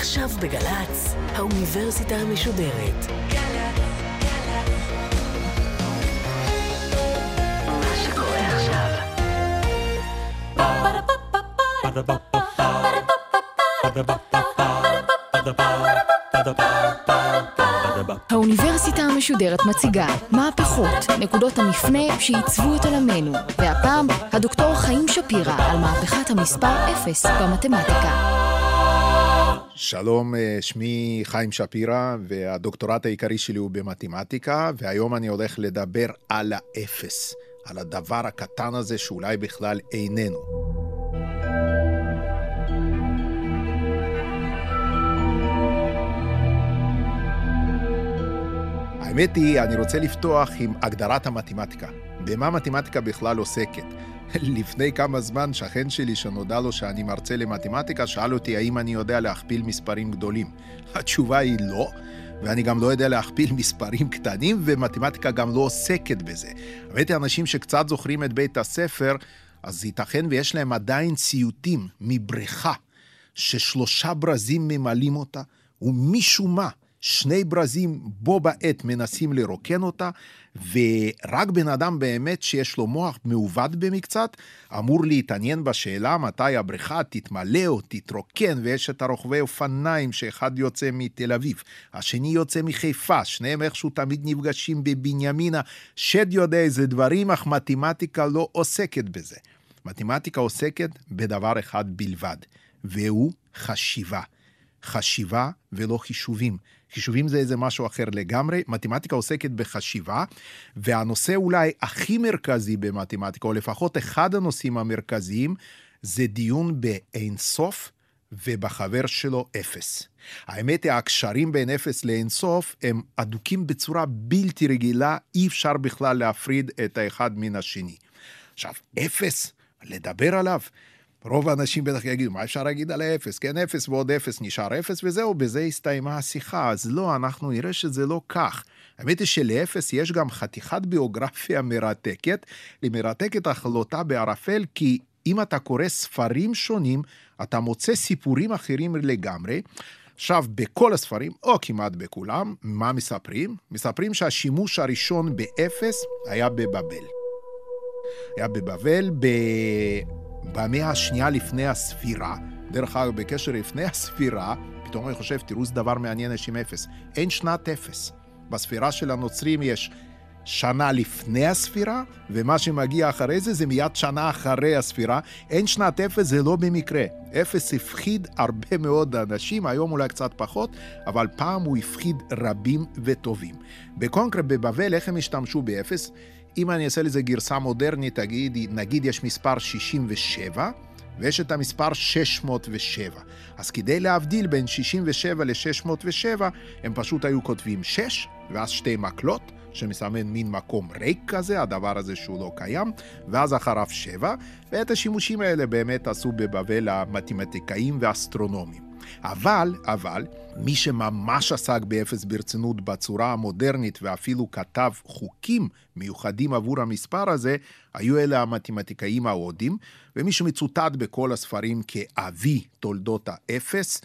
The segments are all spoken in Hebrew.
עכשיו בגל"צ, האוניברסיטה המשודרת. האוניברסיטה המשודרת מציגה מהפכות, נקודות המפנה שעיצבו את עולמנו, והפעם הדוקטור חיים שפירא על מהפכת המספר 0 במתמטיקה. שלום, אה, שמי חיים שפירא, והדוקטורט העיקרי שלי הוא במתמטיקה, והיום אני הולך לדבר על האפס, על הדבר הקטן הזה שאולי בכלל איננו. האמת היא, אני רוצה לפתוח עם הגדרת המתמטיקה. במה מתמטיקה בכלל עוסקת? לפני כמה זמן שכן שלי שנודע לו שאני מרצה למתמטיקה, שאל אותי האם אני יודע להכפיל מספרים גדולים. התשובה היא לא, ואני גם לא יודע להכפיל מספרים קטנים, ומתמטיקה גם לא עוסקת בזה. האמת היא, אנשים שקצת זוכרים את בית הספר, אז ייתכן ויש להם עדיין ציוטים מבריכה, ששלושה ברזים ממלאים אותה, ומשום מה, שני ברזים בו בעת מנסים לרוקן אותה, ורק בן אדם באמת שיש לו מוח מעוות במקצת, אמור להתעניין בשאלה מתי הבריכה תתמלא או תתרוקן, ויש את הרוכבי אופניים שאחד יוצא מתל אביב, השני יוצא מחיפה, שניהם איכשהו תמיד נפגשים בבנימינה, שד יודע איזה דברים, אך מתמטיקה לא עוסקת בזה. מתמטיקה עוסקת בדבר אחד בלבד, והוא חשיבה. חשיבה ולא חישובים. חישובים זה איזה משהו אחר לגמרי, מתמטיקה עוסקת בחשיבה, והנושא אולי הכי מרכזי במתמטיקה, או לפחות אחד הנושאים המרכזיים, זה דיון באינסוף ובחבר שלו אפס. האמת היא, הקשרים בין אפס לאינסוף הם אדוקים בצורה בלתי רגילה, אי אפשר בכלל להפריד את האחד מן השני. עכשיו, אפס, לדבר עליו, רוב האנשים בטח יגידו, מה אפשר להגיד על האפס? כן, אפס ועוד אפס נשאר אפס, וזהו, בזה הסתיימה השיחה. אז לא, אנחנו נראה שזה לא כך. האמת היא שלאפס יש גם חתיכת ביוגרפיה מרתקת. היא מרתקת החלוטה בערפל, כי אם אתה קורא ספרים שונים, אתה מוצא סיפורים אחרים לגמרי. עכשיו, בכל הספרים, או כמעט בכולם, מה מספרים? מספרים שהשימוש הראשון באפס היה בבבל. היה בבבל, ב... במאה השנייה לפני הספירה, דרך אגב, בקשר לפני הספירה, פתאום אני חושב, תראו איזה דבר מעניין יש עם אפס. אין שנת אפס. בספירה של הנוצרים יש שנה לפני הספירה, ומה שמגיע אחרי זה, זה מיד שנה אחרי הספירה. אין שנת אפס, זה לא במקרה. אפס הפחיד הרבה מאוד אנשים, היום אולי קצת פחות, אבל פעם הוא הפחיד רבים וטובים. בקונקרט, בבבל, איך הם השתמשו באפס? אם אני אעשה לזה גרסה מודרנית, תגיד, נגיד יש מספר 67, ויש את המספר 607. אז כדי להבדיל בין 67 ל-607, הם פשוט היו כותבים 6, ואז שתי מקלות, שמסמן מין מקום ריק כזה, הדבר הזה שהוא לא קיים, ואז אחריו 7, ואת השימושים האלה באמת עשו בבבל המתמטיקאים והאסטרונומים. אבל, אבל, מי שממש עסק באפס ברצינות בצורה המודרנית ואפילו כתב חוקים מיוחדים עבור המספר הזה, היו אלה המתמטיקאים ההודים, ומי שמצוטט בכל הספרים כאבי תולדות האפס,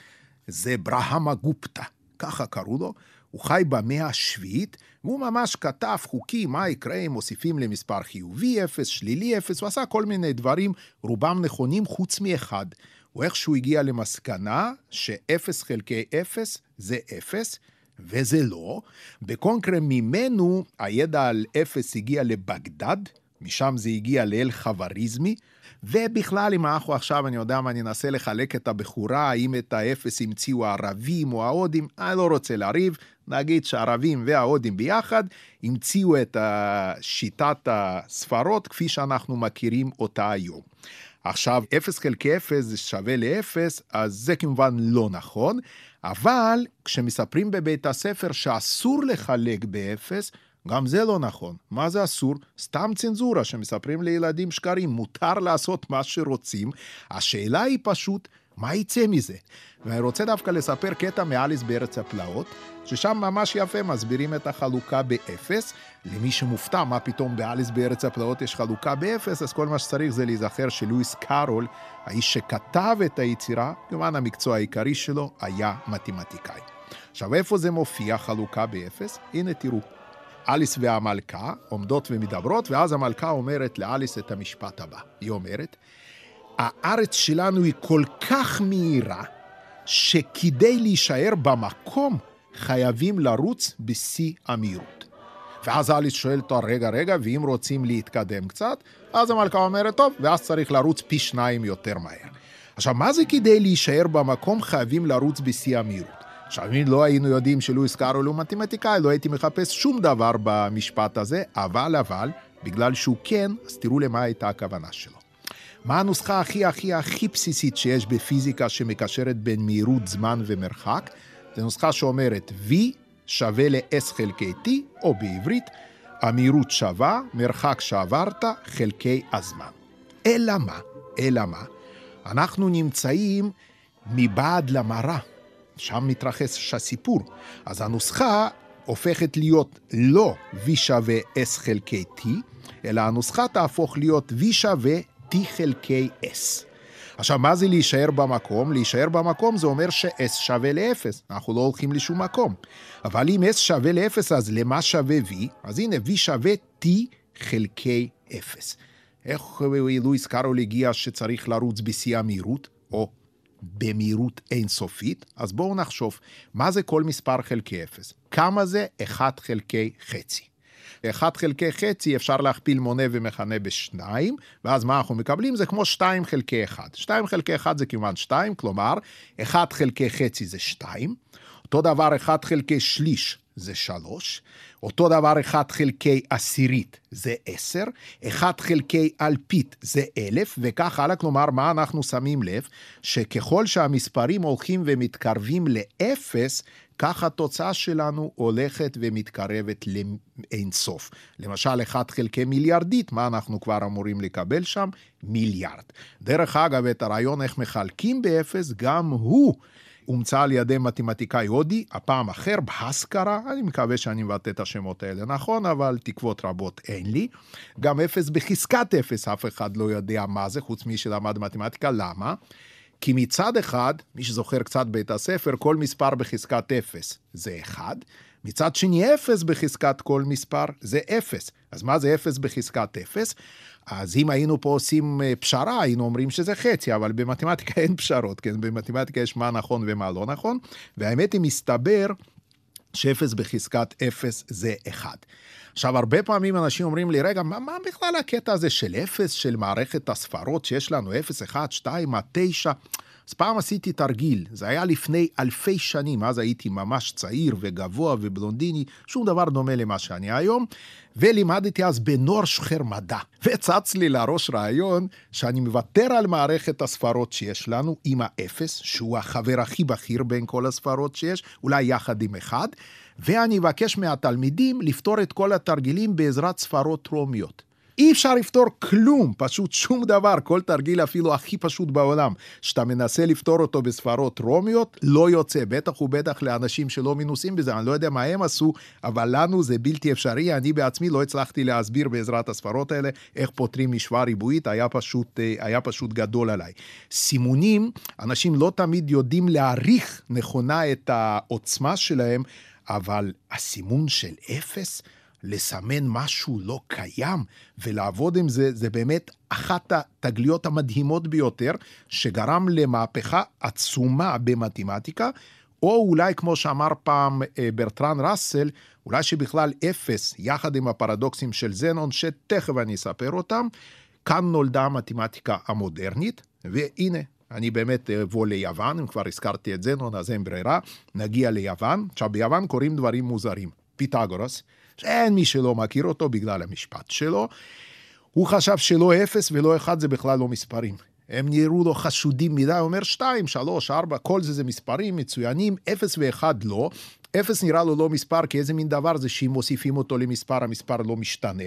זה ברהמה גופטה, ככה קראו לו. הוא חי במאה השביעית, והוא ממש כתב חוקים, מה יקרה אם מוסיפים למספר חיובי אפס, שלילי אפס, הוא עשה כל מיני דברים, רובם נכונים חוץ מאחד. הוא איכשהו הגיע למסקנה שאפס חלקי אפס זה אפס, וזה לא. בקונקרט ממנו הידע על אפס הגיע לבגדד, משם זה הגיע לאל חווריזמי, ובכלל, אם אנחנו עכשיו, אני יודע מה, אני אנסה לחלק את הבחורה, האם את האפס המציאו הערבים או ההודים, אני לא רוצה לריב, נגיד שהערבים וההודים ביחד המציאו את שיטת הספרות כפי שאנחנו מכירים אותה היום. עכשיו, 0 חלקי 0 זה שווה ל-0, אז זה כמובן לא נכון, אבל כשמספרים בבית הספר שאסור לחלק ב-0, גם זה לא נכון. מה זה אסור? סתם צנזורה שמספרים לילדים שקרים, מותר לעשות מה שרוצים. השאלה היא פשוט, מה יצא מזה? ואני רוצה דווקא לספר קטע מאליס בארץ הפלאות, ששם ממש יפה מסבירים את החלוקה באפס. למי שמופתע, מה פתאום באליס בארץ הפלאות יש חלוקה באפס, אז כל מה שצריך זה להיזכר שלואיס קארול, האיש שכתב את היצירה, כמובן המקצוע העיקרי שלו היה מתמטיקאי. עכשיו, איפה זה מופיע, חלוקה באפס? הנה, תראו. אליס והמלכה עומדות ומדברות, ואז המלכה אומרת לאליס את המשפט הבא. היא אומרת, הארץ שלנו היא כל כך מהירה, שכדי להישאר במקום, חייבים לרוץ בשיא המהירות. ואז אליס שואל אותו, רגע, רגע, ואם רוצים להתקדם קצת? אז המלכה אומרת, טוב, ואז צריך לרוץ פי שניים יותר מהר. עכשיו, מה זה כדי להישאר במקום חייבים לרוץ בשיא המהירות? עכשיו, אם לא היינו יודעים שלואיס קארול הוא מתמטיקאי, לא הייתי מחפש שום דבר במשפט הזה, אבל, אבל, בגלל שהוא כן, אז תראו למה הייתה הכוונה שלו. מה הנוסחה הכי הכי הכי בסיסית שיש בפיזיקה שמקשרת בין מהירות, זמן ומרחק? זו נוסחה שאומרת V שווה ל-S חלקי T, או בעברית, המהירות שווה, מרחק שעברת, חלקי הזמן. אלא מה? אלא מה? אנחנו נמצאים מבעד למראה, שם מתרחש הסיפור. אז הנוסחה הופכת להיות לא V שווה S חלקי T, אלא הנוסחה תהפוך להיות V שווה T חלקי S. עכשיו, מה זה להישאר במקום? להישאר במקום זה אומר ש-S שווה ל-0, אנחנו לא הולכים לשום מקום. אבל אם S שווה ל-0, אז למה שווה V? אז הנה, V שווה T חלקי 0. איך לואיס קארול הגיע שצריך לרוץ בשיא המהירות, או במהירות אינסופית? אז בואו נחשוב, מה זה כל מספר חלקי 0? כמה זה 1 חלקי חצי? 1 חלקי חצי אפשר להכפיל מונה ומכנה בשניים, ואז מה אנחנו מקבלים? זה כמו 2 חלקי 1. 2 חלקי 1 זה כמעט 2, כלומר, 1 חלקי חצי זה 2, אותו דבר 1 חלקי שליש זה 3, אותו דבר 1 חלקי עשירית זה 10, 1 חלקי אלפית זה 1,000, וכך הלאה. כלומר, מה אנחנו שמים לב? שככל שהמספרים הולכים ומתקרבים לאפס, כך התוצאה שלנו הולכת ומתקרבת לאינסוף. למשל, 1 חלקי מיליארדית, מה אנחנו כבר אמורים לקבל שם? מיליארד. דרך אגב, את הרעיון איך מחלקים באפס, גם הוא הומצא על ידי מתמטיקאי הודי, הפעם אחר, בהסקרה, אני מקווה שאני מבטא את השמות האלה נכון, אבל תקוות רבות אין לי. גם אפס בחזקת אפס, אף אחד לא יודע מה זה, חוץ מי שלמד מתמטיקה, למה? כי מצד אחד, מי שזוכר קצת בית הספר, כל מספר בחזקת אפס זה אחד, מצד שני אפס בחזקת כל מספר זה אפס. אז מה זה אפס בחזקת אפס? אז אם היינו פה עושים אה, פשרה, היינו אומרים שזה חצי, אבל במתמטיקה אין פשרות, כן? במתמטיקה יש מה נכון ומה לא נכון, והאמת היא, מסתבר שאפס בחזקת אפס זה אחד. עכשיו, הרבה פעמים אנשים אומרים לי, רגע, מה, מה בכלל הקטע הזה של אפס, של מערכת הספרות שיש לנו, אפס, אחד, שתיים, עד תשע? אז פעם עשיתי תרגיל, זה היה לפני אלפי שנים, אז הייתי ממש צעיר וגבוה ובלונדיני, שום דבר דומה למה שאני היום, ולימדתי אז בנוער שוחר מדע. וצץ לי לראש רעיון שאני מוותר על מערכת הספרות שיש לנו עם האפס, שהוא החבר הכי בכיר בין כל הספרות שיש, אולי יחד עם אחד, ואני אבקש מהתלמידים לפתור את כל התרגילים בעזרת ספרות טרומיות. אי אפשר לפתור כלום, פשוט שום דבר, כל תרגיל אפילו הכי פשוט בעולם, שאתה מנסה לפתור אותו בספרות רומיות, לא יוצא, בטח ובטח לאנשים שלא מנוסים בזה, אני לא יודע מה הם עשו, אבל לנו זה בלתי אפשרי, אני בעצמי לא הצלחתי להסביר בעזרת הספרות האלה איך פותרים משוואה ריבועית, היה פשוט, אה, היה פשוט גדול עליי. סימונים, אנשים לא תמיד יודעים להעריך נכונה את העוצמה שלהם, אבל הסימון של אפס, לסמן משהו לא קיים ולעבוד עם זה, זה באמת אחת התגליות המדהימות ביותר, שגרם למהפכה עצומה במתמטיקה, או אולי, כמו שאמר פעם אה, ברטרן ראסל, אולי שבכלל אפס, יחד עם הפרדוקסים של זנון, שתכף אני אספר אותם, כאן נולדה המתמטיקה המודרנית, והנה, אני באמת אבוא ליוון, אם כבר הזכרתי את זנון, אז אין ברירה, נגיע ליוון. עכשיו, ביוון קורים דברים מוזרים. פיתגורס, שאין מי שלא מכיר אותו בגלל המשפט שלו. הוא חשב שלא אפס ולא אחד זה בכלל לא מספרים. הם נראו לו חשודים מדי, הוא אומר 2, 3, 4, כל זה זה מספרים מצוינים, 0 ו-1 לא. 0 נראה לו לא מספר, כי איזה מין דבר זה שאם מוסיפים אותו למספר, המספר לא משתנה.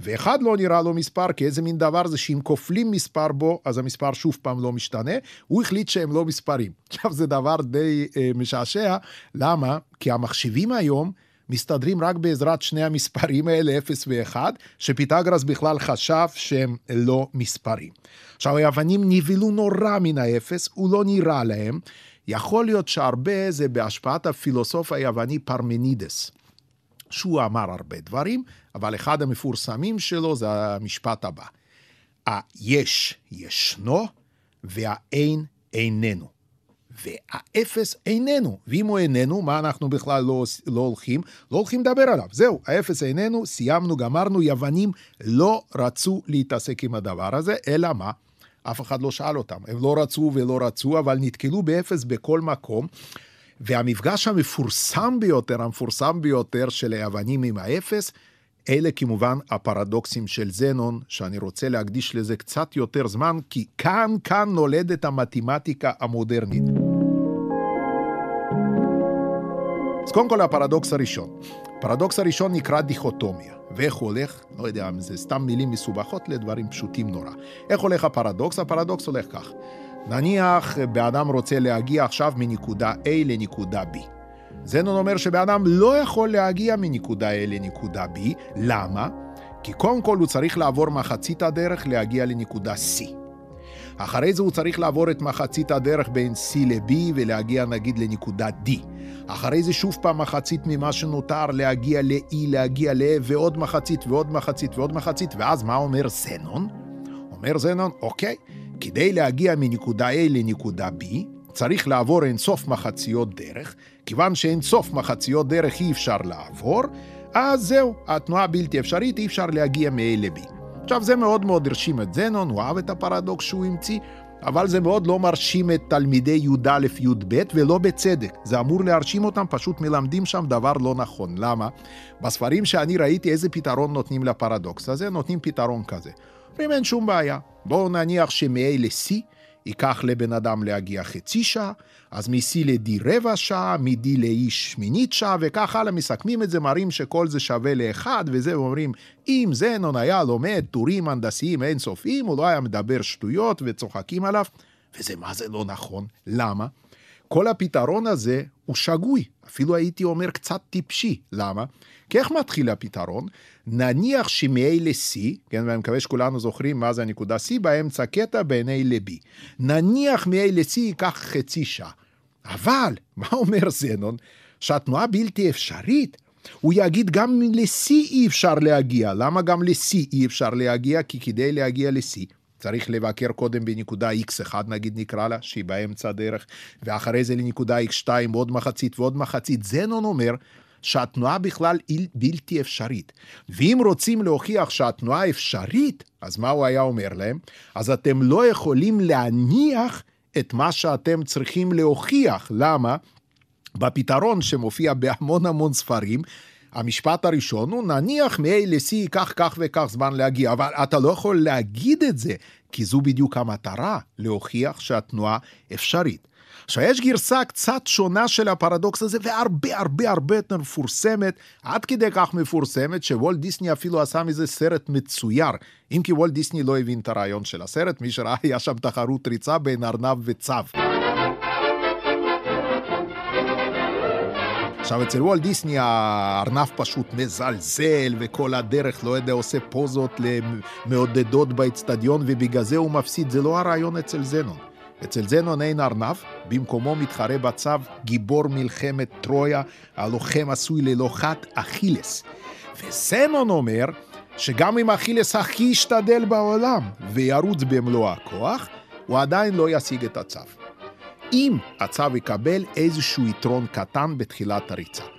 ו-1 לא נראה לו מספר, כי איזה מין דבר זה שאם כופלים מספר בו, אז המספר שוב פעם לא משתנה. הוא החליט שהם לא מספרים. עכשיו, זה דבר די אה, משעשע. למה? כי המחשבים היום... מסתדרים רק בעזרת שני המספרים האלה, 0 ו-1, שפיתגרס בכלל חשב שהם לא מספרים. עכשיו, היוונים נבהלו נורא מן האפס, הוא לא נראה להם. יכול להיות שהרבה זה בהשפעת הפילוסוף היווני פרמנידס. שהוא אמר הרבה דברים, אבל אחד המפורסמים שלו זה המשפט הבא: היש ישנו והאין איננו. והאפס איננו. ואם הוא איננו, מה אנחנו בכלל לא, לא הולכים? לא הולכים לדבר עליו. זהו, האפס איננו, סיימנו, גמרנו. יוונים לא רצו להתעסק עם הדבר הזה, אלא מה? אף אחד לא שאל אותם. הם לא רצו ולא רצו, אבל נתקלו באפס בכל מקום. והמפגש המפורסם ביותר, המפורסם ביותר של היוונים עם האפס, אלה כמובן הפרדוקסים של זנון, שאני רוצה להקדיש לזה קצת יותר זמן, כי כאן, כאן נולדת המתמטיקה המודרנית. אז קודם כל הפרדוקס הראשון. הפרדוקס הראשון נקרא דיכוטומיה. ואיך הוא הולך? לא יודע אם זה סתם מילים מסובכות לדברים פשוטים נורא. איך הולך הפרדוקס? הפרדוקס הולך כך. נניח באדם רוצה להגיע עכשיו מנקודה A לנקודה B. זנון אומר שבאדם לא יכול להגיע מנקודה A לנקודה B. למה? כי קודם כל הוא צריך לעבור מחצית הדרך להגיע לנקודה C. אחרי זה הוא צריך לעבור את מחצית הדרך בין C ל-B ולהגיע נגיד לנקודה D. אחרי זה שוב פעם מחצית ממה שנותר להגיע ל-E, להגיע ל- ועוד מחצית ועוד מחצית ועוד מחצית, ואז מה אומר זנון? אומר זנון, אוקיי, כדי להגיע מנקודה A לנקודה B, צריך לעבור אינסוף מחציות דרך, כיוון שאינסוף מחציות דרך אי אפשר לעבור, אז זהו, התנועה בלתי אפשרית, אי אפשר להגיע מ-A ל-B. עכשיו, זה מאוד מאוד הרשים את זנון, הוא אהב את הפרדוקס שהוא המציא, אבל זה מאוד לא מרשים את תלמידי י"א-י"ב, ולא בצדק. זה אמור להרשים אותם, פשוט מלמדים שם דבר לא נכון. למה? בספרים שאני ראיתי איזה פתרון נותנים לפרדוקס הזה, נותנים פתרון כזה. אומרים אין שום בעיה. בואו נניח שמ-A ל-C ייקח לבן אדם להגיע חצי שעה, אז מ-C ל-D רבע שעה, מ-D ל-E שמינית שעה, וכך הלאה, מסכמים את זה, מראים שכל זה שווה לאחד, וזה אומרים, אם זנון היה לומד טורים הנדסיים אינסופיים, הוא לא היה מדבר שטויות וצוחקים עליו, וזה מה זה לא נכון. למה? כל הפתרון הזה הוא שגוי, אפילו הייתי אומר קצת טיפשי. למה? כי איך מתחיל הפתרון? נניח שמ-A ל-C, כן, ואני מקווה שכולנו זוכרים מה זה הנקודה C, באמצע קטע בין A ל-B. נניח מ-A ל-C ייקח חצי שעה. אבל, מה אומר זנון? שהתנועה בלתי אפשרית. הוא יגיד גם ל-C אי אפשר להגיע. למה גם ל-C אי אפשר להגיע? כי כדי להגיע ל-C צריך לבקר קודם בנקודה x1 נגיד נקרא לה, שהיא באמצע הדרך, ואחרי זה לנקודה x2 עוד מחצית ועוד מחצית. זנון אומר שהתנועה בכלל היא בלתי אפשרית. ואם רוצים להוכיח שהתנועה אפשרית, אז מה הוא היה אומר להם? אז אתם לא יכולים להניח את מה שאתם צריכים להוכיח. למה? בפתרון שמופיע בהמון המון ספרים, המשפט הראשון הוא נניח מ-A ל-C ייקח כך וכך זמן להגיע, אבל אתה לא יכול להגיד את זה, כי זו בדיוק המטרה, להוכיח שהתנועה אפשרית. עכשיו, יש גרסה קצת שונה של הפרדוקס הזה, והרבה הרבה הרבה יותר מפורסמת, עד כדי כך מפורסמת, שוולט דיסני אפילו עשה מזה סרט מצויר. אם כי וולט דיסני לא הבין את הרעיון של הסרט, מי שראה היה שם תחרות ריצה בין ארנב וצב. עכשיו, אצל וולט דיסני הארנב פשוט מזלזל, וכל הדרך, לא יודע, עושה פוזות למעודדות באצטדיון, ובגלל זה הוא מפסיד. זה לא הרעיון אצל זנון. אצל זנון אין ארנב, במקומו מתחרה בצו גיבור מלחמת טרויה, הלוחם עשוי ללוחת אכילס. וזנון אומר שגם אם אכילס הכי ישתדל בעולם וירוץ במלוא הכוח, הוא עדיין לא ישיג את הצו. אם הצו יקבל איזשהו יתרון קטן בתחילת הריצה.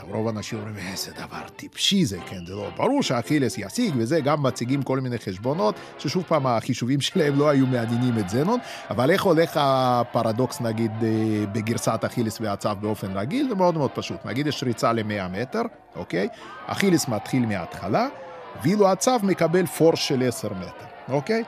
רוב האנשים אומרים, איזה דבר טיפשי זה, כן, זה לא ברור שאכילס ישיג, וזה גם מציגים כל מיני חשבונות, ששוב פעם החישובים שלהם לא היו מעניינים את זנון, אבל איך הולך הפרדוקס נגיד אה, בגרסת אכילס והצו באופן רגיל? זה מאוד מאוד פשוט. נגיד יש ריצה ל-100 מטר, אוקיי? אכילס מתחיל מההתחלה, ואילו הצו מקבל פורס של 10 מטר, אוקיי?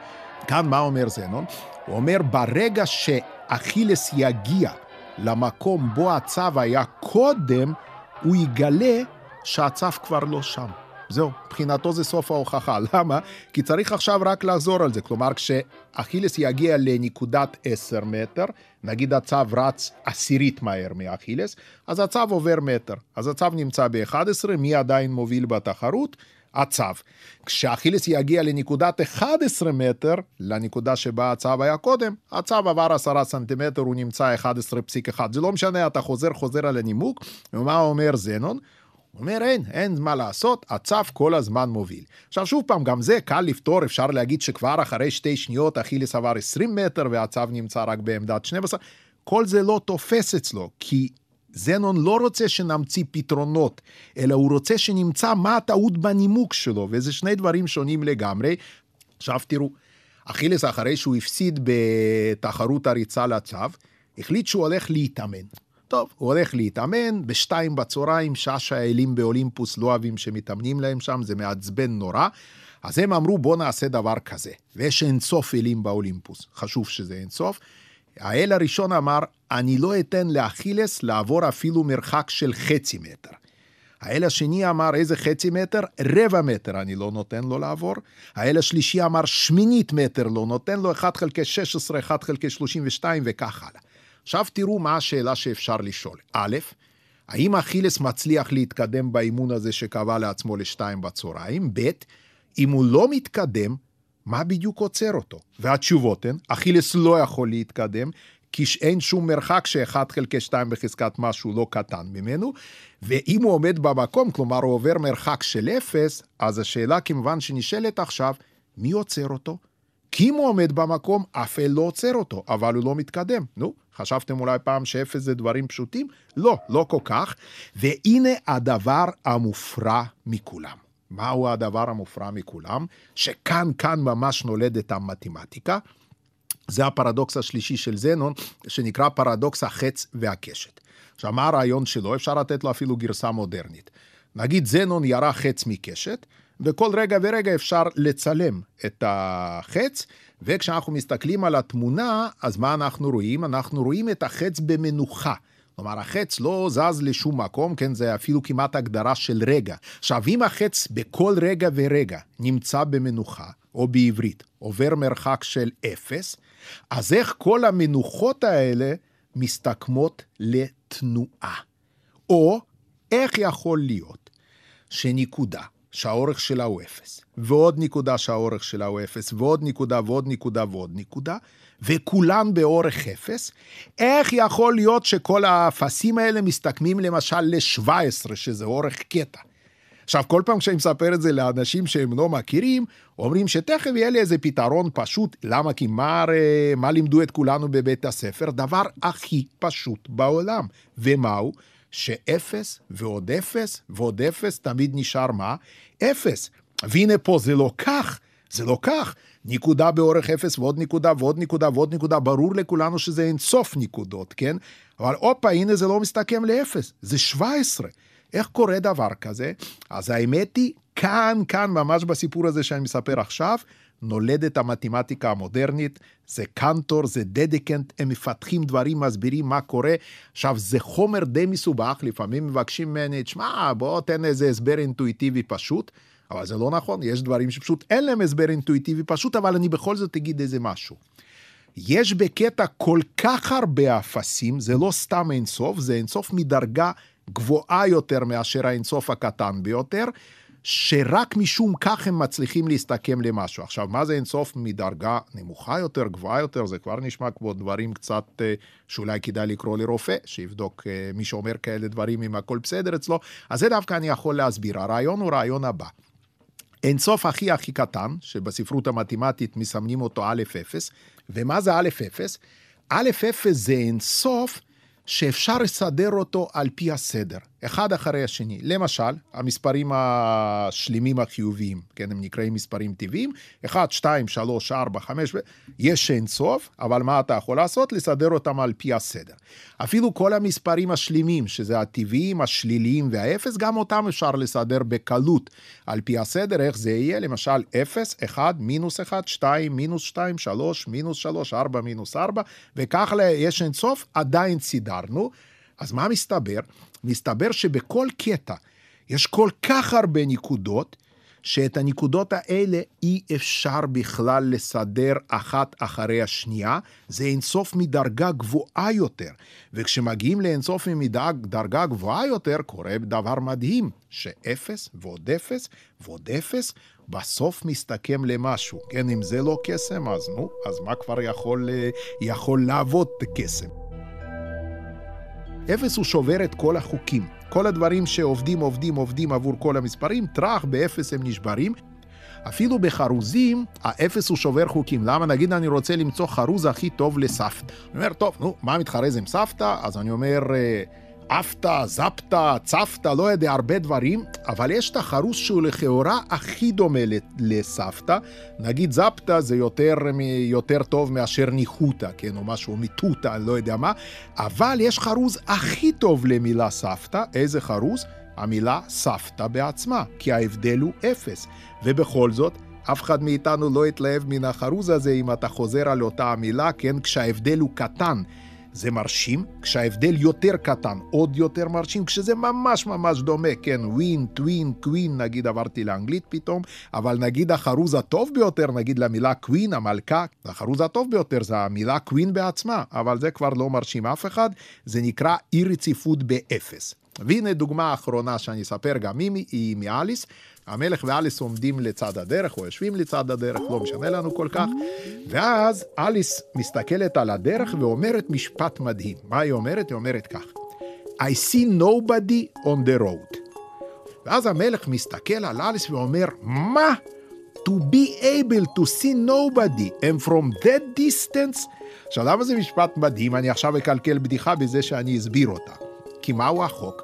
כאן מה אומר זנון? הוא אומר, ברגע שאכילס יגיע למקום בו הצו היה קודם, הוא יגלה שהצו כבר לא שם. זהו, מבחינתו זה סוף ההוכחה. למה? כי צריך עכשיו רק לחזור על זה. כלומר, כשאכילס יגיע לנקודת 10 מטר, נגיד הצו רץ עשירית מהר מאכילס, אז הצו עובר מטר. אז הצו נמצא ב-11, מי עדיין מוביל בתחרות? הצו. כשאכילס יגיע לנקודת 11 מטר, לנקודה שבה הצו היה קודם, הצו עבר 10 סנטימטר, הוא נמצא 11.1. זה לא משנה, אתה חוזר, חוזר על הנימוק, ומה אומר זנון? הוא אומר, אין, אין מה לעשות, הצו כל הזמן מוביל. עכשיו, שוב פעם, גם זה קל לפתור, אפשר להגיד שכבר אחרי שתי שניות אכילס עבר 20 מטר והצו נמצא רק בעמדת 12. כל זה לא תופס אצלו, כי זנון לא רוצה שנמציא פתרונות, אלא הוא רוצה שנמצא מה הטעות בנימוק שלו, וזה שני דברים שונים לגמרי. עכשיו תראו, אכילס אחרי שהוא הפסיד בתחרות הריצה לצו, החליט שהוא הולך להתאמן. טוב, הוא הולך להתאמן, בשתיים בצהריים, שעה שהאלים באולימפוס לא אוהבים שמתאמנים להם שם, זה מעצבן נורא. אז הם אמרו, בוא נעשה דבר כזה. ויש אינסוף אלים באולימפוס, חשוב שזה אינסוף. האל הראשון אמר, אני לא אתן לאכילס לעבור אפילו מרחק של חצי מטר. האל השני אמר, איזה חצי מטר? רבע מטר אני לא נותן לו לעבור. האל השלישי אמר, שמינית מטר לא נותן לו, 1 חלקי 16, 1 חלקי 32 וכך הלאה. עכשיו תראו מה השאלה שאפשר לשאול. א', האם אכילס מצליח להתקדם באימון הזה שקבע לעצמו לשתיים בצהריים? ב', אם הוא לא מתקדם, מה בדיוק עוצר אותו? והתשובות הן, אכילס לא יכול להתקדם, כי אין שום מרחק שאחד חלקי שתיים בחזקת משהו לא קטן ממנו, ואם הוא עומד במקום, כלומר הוא עובר מרחק של אפס, אז השאלה כמובן שנשאלת עכשיו, מי עוצר אותו? כי אם הוא עומד במקום, אף אל לא עוצר אותו, אבל הוא לא מתקדם. נו, חשבתם אולי פעם שאפס זה דברים פשוטים? לא, לא כל כך. והנה הדבר המופרע מכולם. מהו הדבר המופרע מכולם? שכאן, כאן ממש נולדת המתמטיקה. זה הפרדוקס השלישי של זנון, שנקרא פרדוקס החץ והקשת. עכשיו, מה הרעיון שלו? אפשר לתת לו אפילו גרסה מודרנית. נגיד זנון ירה חץ מקשת, וכל רגע ורגע אפשר לצלם את החץ, וכשאנחנו מסתכלים על התמונה, אז מה אנחנו רואים? אנחנו רואים את החץ במנוחה. כלומר, החץ לא זז לשום מקום, כן, זה אפילו כמעט הגדרה של רגע. עכשיו, אם החץ בכל רגע ורגע נמצא במנוחה, או בעברית, עובר מרחק של אפס, אז איך כל המנוחות האלה מסתכמות לתנועה? או איך יכול להיות שנקודה שהאורך שלה הוא אפס, ועוד נקודה שהאורך שלה הוא אפס, ועוד נקודה ועוד נקודה ועוד נקודה, וכולן באורך אפס, איך יכול להיות שכל האפסים האלה מסתכמים למשל ל-17, שזה אורך קטע? עכשיו, כל פעם כשאני מספר את זה לאנשים שהם לא מכירים, אומרים שתכף יהיה לי איזה פתרון פשוט. למה? כי מה, מה לימדו את כולנו בבית הספר? דבר הכי פשוט בעולם. ומהו? שאפס ועוד אפס ועוד אפס תמיד נשאר מה? אפס. והנה פה זה לא כך, זה לא כך. נקודה באורך אפס ועוד נקודה ועוד נקודה ועוד נקודה, ברור לכולנו שזה אין סוף נקודות, כן? אבל הופה, הנה זה לא מסתכם לאפס, זה 17. איך קורה דבר כזה? אז האמת היא, כאן, כאן, ממש בסיפור הזה שאני מספר עכשיו, נולדת המתמטיקה המודרנית, זה קנטור, זה דדיקנט, הם מפתחים דברים, מסבירים מה קורה. עכשיו, זה חומר די מסובך, לפעמים מבקשים ממני, תשמע, בוא תן איזה הסבר אינטואיטיבי פשוט, אבל זה לא נכון, יש דברים שפשוט אין להם הסבר אינטואיטיבי פשוט, אבל אני בכל זאת אגיד איזה משהו. יש בקטע כל כך הרבה אפסים, זה לא סתם אינסוף, זה אינסוף מדרגה גבוהה יותר מאשר האינסוף הקטן ביותר, שרק משום כך הם מצליחים להסתכם למשהו. עכשיו, מה זה אינסוף מדרגה נמוכה יותר, גבוהה יותר? זה כבר נשמע כמו דברים קצת אה, שאולי כדאי לקרוא לרופא, שיבדוק אה, מי שאומר כאלה דברים אם הכל בסדר אצלו. אז זה דווקא אני יכול להסביר. הרעיון הוא רעיון הבא. אינסוף הכי הכי קטן, שבספרות המתמטית מסמנים אותו א' 0, ומה זה א' 0? א' 0 זה אינסוף שאפשר לסדר אותו על פי הסדר, אחד אחרי השני. למשל, המספרים השלימים החיוביים, כן, הם נקראים מספרים טבעיים, 1, 2, 3, 4, 5, יש אין סוף, אבל מה אתה יכול לעשות? לסדר אותם על פי הסדר. אפילו כל המספרים השלימים, שזה הטבעיים, השליליים והאפס, גם אותם אפשר לסדר בקלות על פי הסדר, איך זה יהיה? למשל, 0, 1, מינוס 1, 2, מינוס 2, 3, מינוס 3, 4, מינוס 4, וכך יש אין סוף, עדיין סידרנו. אז מה מסתבר? מסתבר שבכל קטע יש כל כך הרבה נקודות, שאת הנקודות האלה אי אפשר בכלל לסדר אחת אחרי השנייה, זה אינסוף מדרגה גבוהה יותר. וכשמגיעים לאינסוף מדרגה גבוהה יותר, קורה דבר מדהים, שאפס ועוד אפס ועוד אפס, בסוף מסתכם למשהו. כן, אם זה לא קסם, אז נו, אז מה כבר יכול, יכול לעבוד קסם? אפס הוא שובר את כל החוקים. כל הדברים שעובדים, עובדים, עובדים עבור כל המספרים, טראח, באפס הם נשברים. אפילו בחרוזים, האפס הוא שובר חוקים. למה? נגיד אני רוצה למצוא חרוז הכי טוב לסבתא. אני אומר, טוב, נו, מה מתחרז עם סבתא? אז אני אומר... עפת, זפת, צפת, לא יודע, הרבה דברים, אבל יש את החרוס שהוא לכאורה הכי דומה לסבתא. נגיד זפתא זה יותר, יותר טוב מאשר ניחותא, כן, או משהו מיטותא, אני לא יודע מה, אבל יש חרוז הכי טוב למילה סבתא, איזה חרוז? המילה סבתא בעצמה, כי ההבדל הוא אפס. ובכל זאת, אף אחד מאיתנו לא יתלהב מן החרוז הזה אם אתה חוזר על אותה המילה, כן, כשההבדל הוא קטן. זה מרשים, כשההבדל יותר קטן, עוד יותר מרשים, כשזה ממש ממש דומה, כן, ווין, טווין, קווין, נגיד עברתי לאנגלית פתאום, אבל נגיד החרוז הטוב ביותר, נגיד למילה קווין, המלכה, החרוז הטוב ביותר זה המילה קווין בעצמה, אבל זה כבר לא מרשים אף אחד, זה נקרא אי רציפות באפס. והנה דוגמה אחרונה שאני אספר גם היא מאליס. המלך ואליס עומדים לצד הדרך, או יושבים לצד הדרך, לא משנה לנו כל כך. ואז אליס מסתכלת על הדרך ואומרת משפט מדהים. מה היא אומרת? היא אומרת כך: I see nobody on the road. ואז המלך מסתכל על אליס ואומר, מה? To be able to see nobody and from that distance? עכשיו, למה זה משפט מדהים? אני עכשיו אקלקל בדיחה בזה שאני אסביר אותה. כי מהו החוק?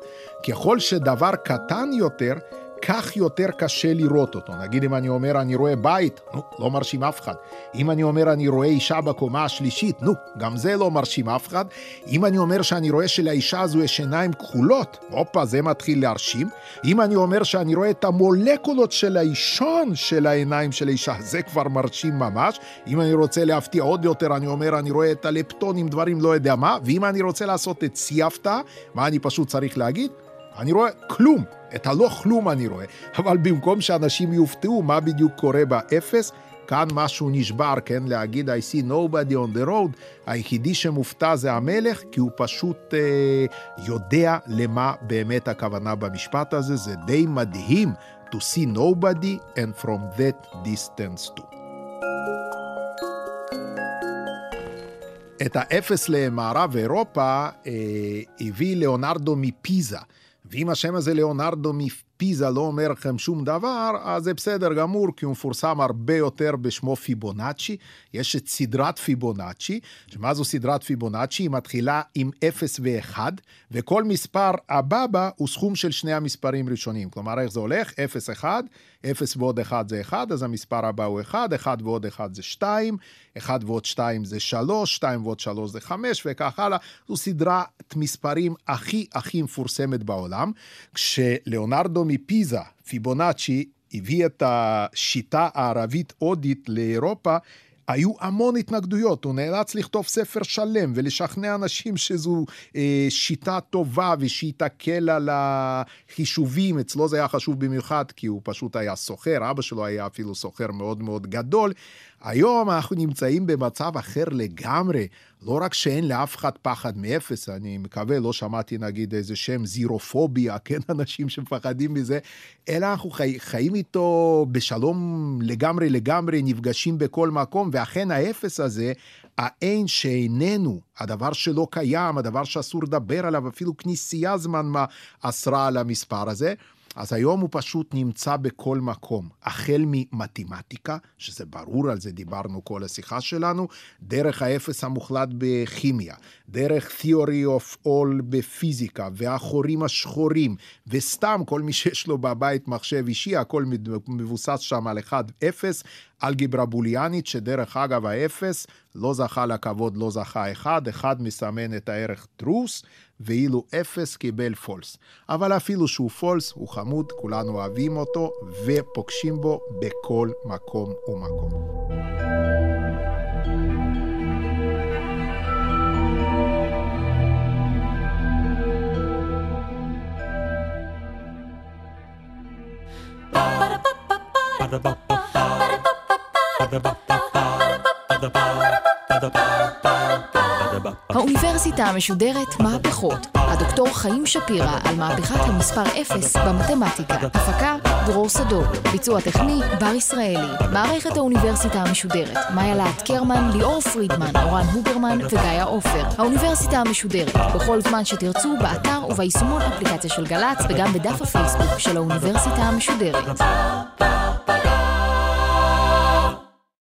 ככל שדבר קטן יותר, כך יותר קשה לראות אותו. נגיד אם אני אומר אני רואה בית, נו, לא מרשים אף אחד. אם אני אומר אני רואה אישה בקומה השלישית, נו, גם זה לא מרשים אף אחד. אם אני אומר שאני רואה שלאישה הזו יש עיניים כחולות, הופה, זה מתחיל להרשים. אם אני אומר שאני רואה את המולקולות של האישון של העיניים של האישה, זה כבר מרשים ממש. אם אני רוצה להפתיע עוד יותר, אני אומר אני רואה את הלפטונים, דברים לא יודע מה. ואם אני רוצה לעשות את הפתעה, מה אני פשוט צריך להגיד? אני רואה כלום, את הלא כלום אני רואה, אבל במקום שאנשים יופתעו מה בדיוק קורה באפס, כאן משהו נשבר, כן? להגיד I see nobody on the road, היחידי שמופתע זה המלך, כי הוא פשוט אה, יודע למה באמת הכוונה במשפט הזה, זה די מדהים to see nobody and from that distance too. את האפס למערב אירופה אה, הביא ליאונרדו מפיזה. ואם השם הזה ליאונרדו פיזה לא אומר לכם שום דבר, אז זה בסדר גמור, כי הוא מפורסם הרבה יותר בשמו פיבונאצ'י. יש את סדרת פיבונאצ'י, שמה זו סדרת פיבונאצ'י? היא מתחילה עם 0 ו-1, וכל מספר הבא בה הוא סכום של שני המספרים ראשונים. כלומר, איך זה הולך? 0, 1, 0 ועוד 1 זה 1, אז המספר הבא הוא 1, 1 ועוד 1 זה 2, 1 ועוד 2 זה 3, 2 ועוד 3 זה 5, וכך הלאה. זו סדרת מספרים הכי הכי מפורסמת בעולם. כשליאונרדו מפיזה, פיבונאצ'י, הביא את השיטה הערבית-הודית לאירופה, היו המון התנגדויות, הוא נאלץ לכתוב ספר שלם ולשכנע אנשים שזו אה, שיטה טובה ושהיא תקל על החישובים, אצלו זה היה חשוב במיוחד כי הוא פשוט היה סוחר, אבא שלו היה אפילו סוחר מאוד מאוד גדול. היום אנחנו נמצאים במצב אחר לגמרי, לא רק שאין לאף אחד פחד מאפס, אני מקווה, לא שמעתי נגיד איזה שם זירופוביה, כן, אנשים שמפחדים מזה, אלא אנחנו חי, חיים איתו בשלום לגמרי לגמרי, נפגשים בכל מקום, ואכן האפס הזה, האין שאיננו, הדבר שלא קיים, הדבר שאסור לדבר עליו, אפילו כנסייה זמן מה אסרה על המספר הזה, אז היום הוא פשוט נמצא בכל מקום, החל ממתמטיקה, שזה ברור, על זה דיברנו כל השיחה שלנו, דרך האפס המוחלט בכימיה, דרך Theory of All בפיזיקה, והחורים השחורים, וסתם כל מי שיש לו בבית מחשב אישי, הכל מבוסס שם על 1-0, אלגברה בוליאנית, שדרך אגב האפס לא זכה לכבוד, לא זכה אחד, אחד מסמן את הערך true, ואילו אפס קיבל false. אבל אפילו שהוא false, הוא חמוד, כולנו אוהבים אותו, ופוגשים בו בכל מקום ומקום. האוניברסיטה המשודרת מהפכות, הדוקטור חיים שפירא על מהפכת המספר 0 במתמטיקה. הפקה דרור סדור, ביצוע טכני בר ישראלי. מערכת האוניברסיטה המשודרת, מאיה להט קרמן, ליאור פרידמן, אורן הוברמן וגיא עופר. האוניברסיטה המשודרת, בכל זמן שתרצו, באתר וביישומון אפליקציה של גל"צ וגם בדף הפייסבוק של האוניברסיטה המשודרת.